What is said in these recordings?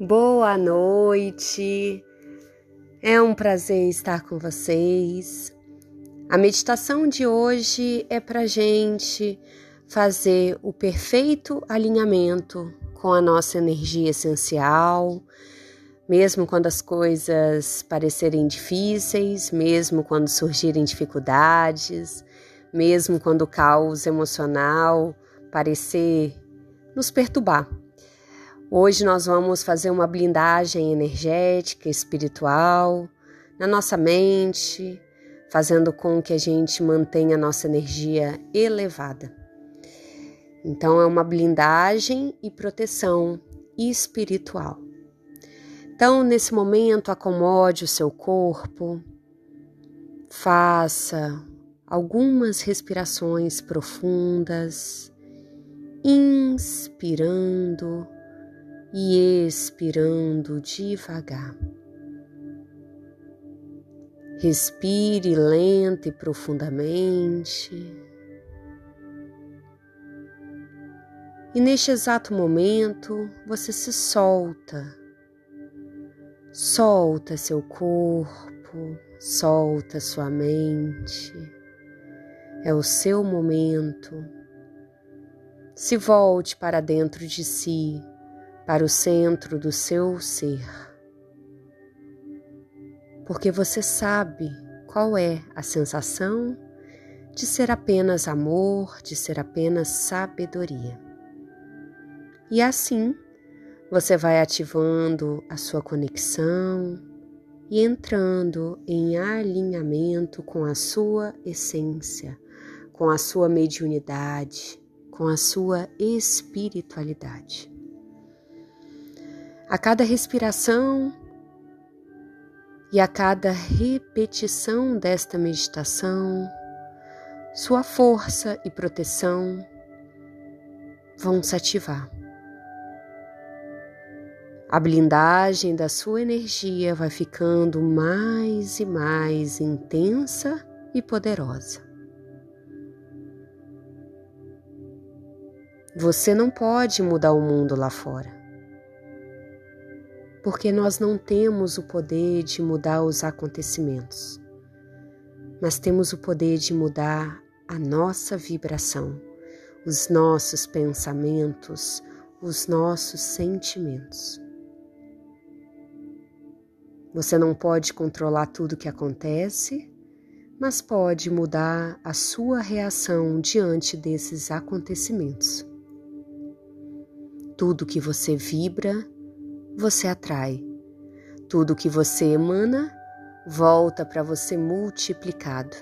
Boa noite. É um prazer estar com vocês. A meditação de hoje é para gente fazer o perfeito alinhamento com a nossa energia essencial, mesmo quando as coisas parecerem difíceis, mesmo quando surgirem dificuldades, mesmo quando o caos emocional parecer nos perturbar. Hoje nós vamos fazer uma blindagem energética, espiritual, na nossa mente, fazendo com que a gente mantenha a nossa energia elevada. Então, é uma blindagem e proteção espiritual. Então, nesse momento, acomode o seu corpo, faça algumas respirações profundas, inspirando e expirando devagar. Respire lenta e profundamente. E neste exato momento você se solta, solta seu corpo, solta sua mente. É o seu momento. Se volte para dentro de si para o centro do seu ser. Porque você sabe qual é a sensação de ser apenas amor, de ser apenas sabedoria. E assim você vai ativando a sua conexão e entrando em alinhamento com a sua essência, com a sua mediunidade, com a sua espiritualidade. A cada respiração e a cada repetição desta meditação, sua força e proteção vão se ativar. A blindagem da sua energia vai ficando mais e mais intensa e poderosa. Você não pode mudar o mundo lá fora porque nós não temos o poder de mudar os acontecimentos, mas temos o poder de mudar a nossa vibração, os nossos pensamentos, os nossos sentimentos. Você não pode controlar tudo o que acontece, mas pode mudar a sua reação diante desses acontecimentos. Tudo que você vibra você atrai. Tudo que você emana volta para você multiplicado.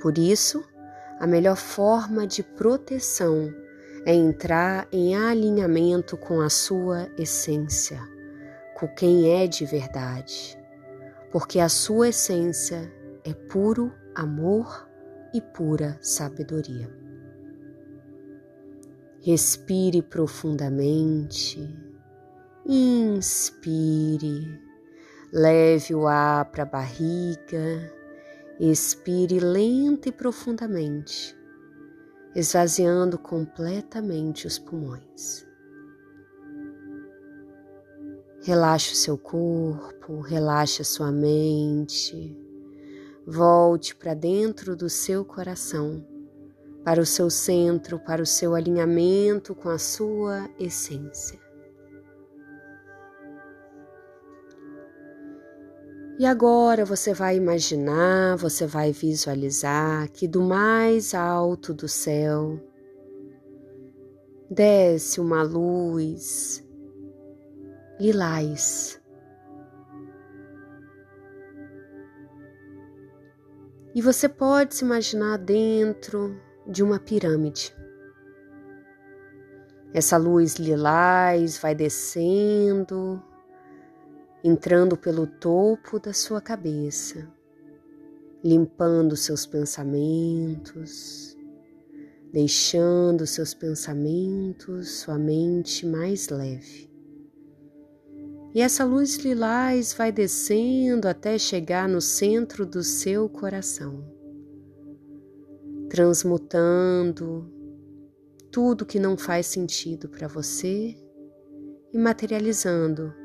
Por isso, a melhor forma de proteção é entrar em alinhamento com a sua essência, com quem é de verdade, porque a sua essência é puro amor e pura sabedoria. Respire profundamente Inspire, leve o ar para a barriga, expire lenta e profundamente, esvaziando completamente os pulmões. Relaxe o seu corpo, relaxe a sua mente, volte para dentro do seu coração, para o seu centro, para o seu alinhamento com a sua essência. E agora você vai imaginar, você vai visualizar que do mais alto do céu desce uma luz lilás. E você pode se imaginar dentro de uma pirâmide. Essa luz lilás vai descendo entrando pelo topo da sua cabeça, limpando seus pensamentos, deixando seus pensamentos, sua mente mais leve. E essa luz lilás vai descendo até chegar no centro do seu coração, transmutando tudo que não faz sentido para você e materializando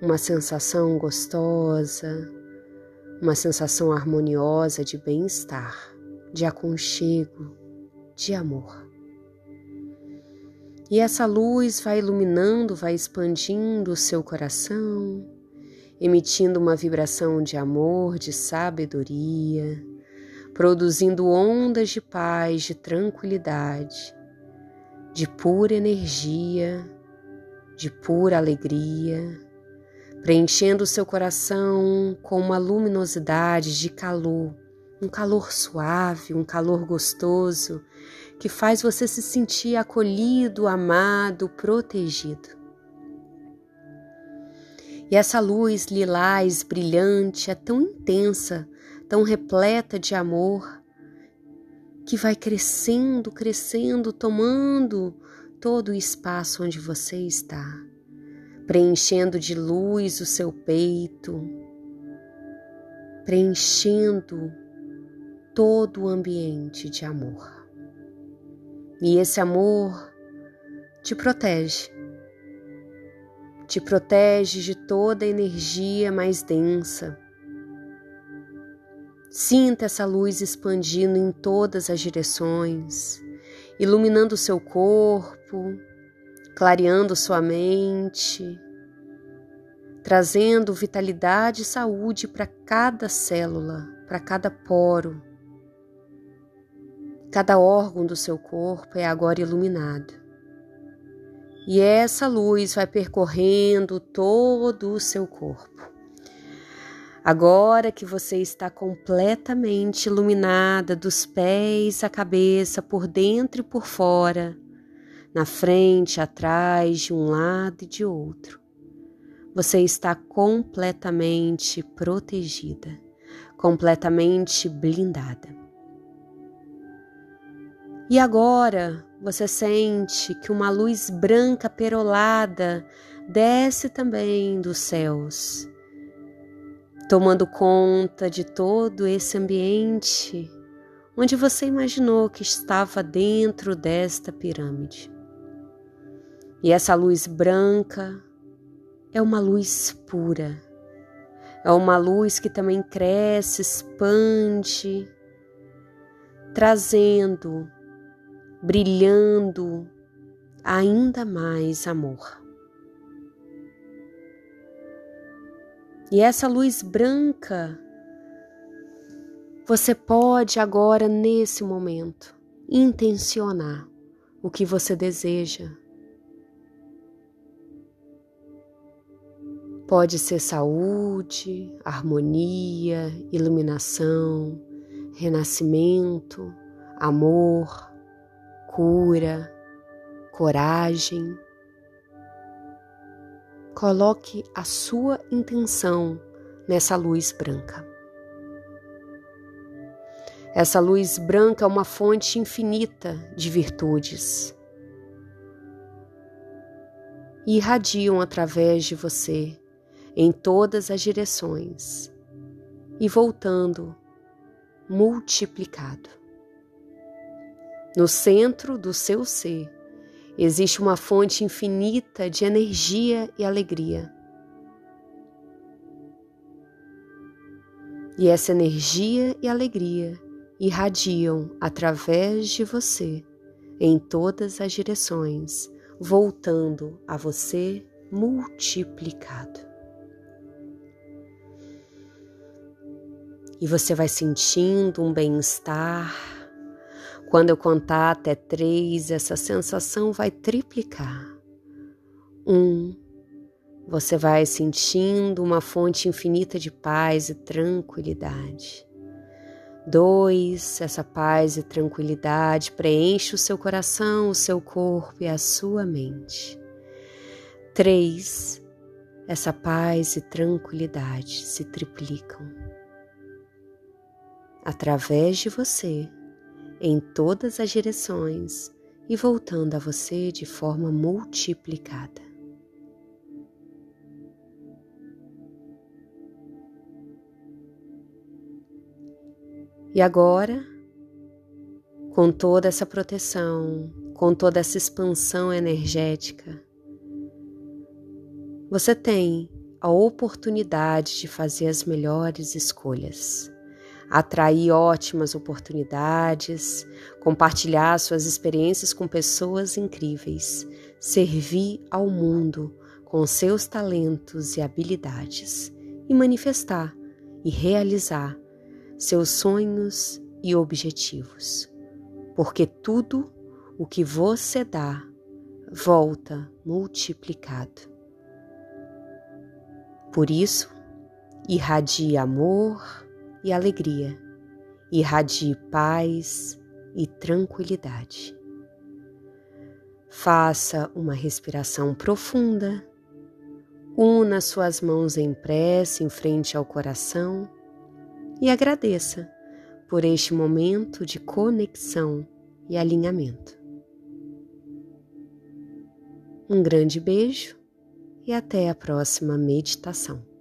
uma sensação gostosa, uma sensação harmoniosa de bem-estar, de aconchego, de amor. E essa luz vai iluminando, vai expandindo o seu coração, emitindo uma vibração de amor, de sabedoria, produzindo ondas de paz, de tranquilidade, de pura energia, de pura alegria, preenchendo seu coração com uma luminosidade de calor, um calor suave, um calor gostoso, que faz você se sentir acolhido, amado, protegido. E essa luz lilás brilhante é tão intensa, tão repleta de amor, que vai crescendo, crescendo, tomando todo o espaço onde você está, preenchendo de luz o seu peito, preenchendo todo o ambiente de amor. E esse amor te protege, te protege de toda a energia mais densa. Sinta essa luz expandindo em todas as direções, iluminando o seu corpo, clareando sua mente, trazendo vitalidade e saúde para cada célula, para cada poro. Cada órgão do seu corpo é agora iluminado. E essa luz vai percorrendo todo o seu corpo. Agora que você está completamente iluminada dos pés à cabeça, por dentro e por fora, na frente, atrás, de um lado e de outro, você está completamente protegida, completamente blindada. E agora você sente que uma luz branca perolada desce também dos céus, tomando conta de todo esse ambiente onde você imaginou que estava dentro desta pirâmide. E essa luz branca é uma luz pura, é uma luz que também cresce, expande, trazendo brilhando ainda mais amor. E essa luz branca, você pode agora, nesse momento, intencionar o que você deseja. Pode ser saúde, harmonia, iluminação, renascimento, amor cura, coragem. Coloque a sua intenção nessa luz branca. Essa luz branca é uma fonte infinita de virtudes e irradiam através de você em todas as direções e voltando multiplicado. No centro do seu ser existe uma fonte infinita de energia e alegria. E essa energia e alegria irradiam através de você em todas as direções, voltando a você multiplicado. E você vai sentindo um bem-estar quando eu contar até três, essa sensação vai triplicar. Um, você vai sentindo uma fonte infinita de paz e tranquilidade. Dois, essa paz e tranquilidade preenche o seu coração, o seu corpo e a sua mente. Três, essa paz e tranquilidade se triplicam através de você em todas as direções e voltando a você de forma multiplicada. E agora, com toda essa proteção, com toda essa expansão energética, você tem a oportunidade de fazer as melhores escolhas, atrair ótimas oportunidades, compartilhar suas experiências com pessoas incríveis, servir ao mundo com seus talentos e habilidades e manifestar e realizar seus sonhos e objetivos. Porque tudo o que você dá volta multiplicado. Por isso, irradie amor e alegria, irradie paz e tranquilidade. Faça uma respiração profunda, una suas mãos em prece em frente ao coração e agradeça por este momento de conexão e alinhamento. Um grande beijo e até a próxima meditação.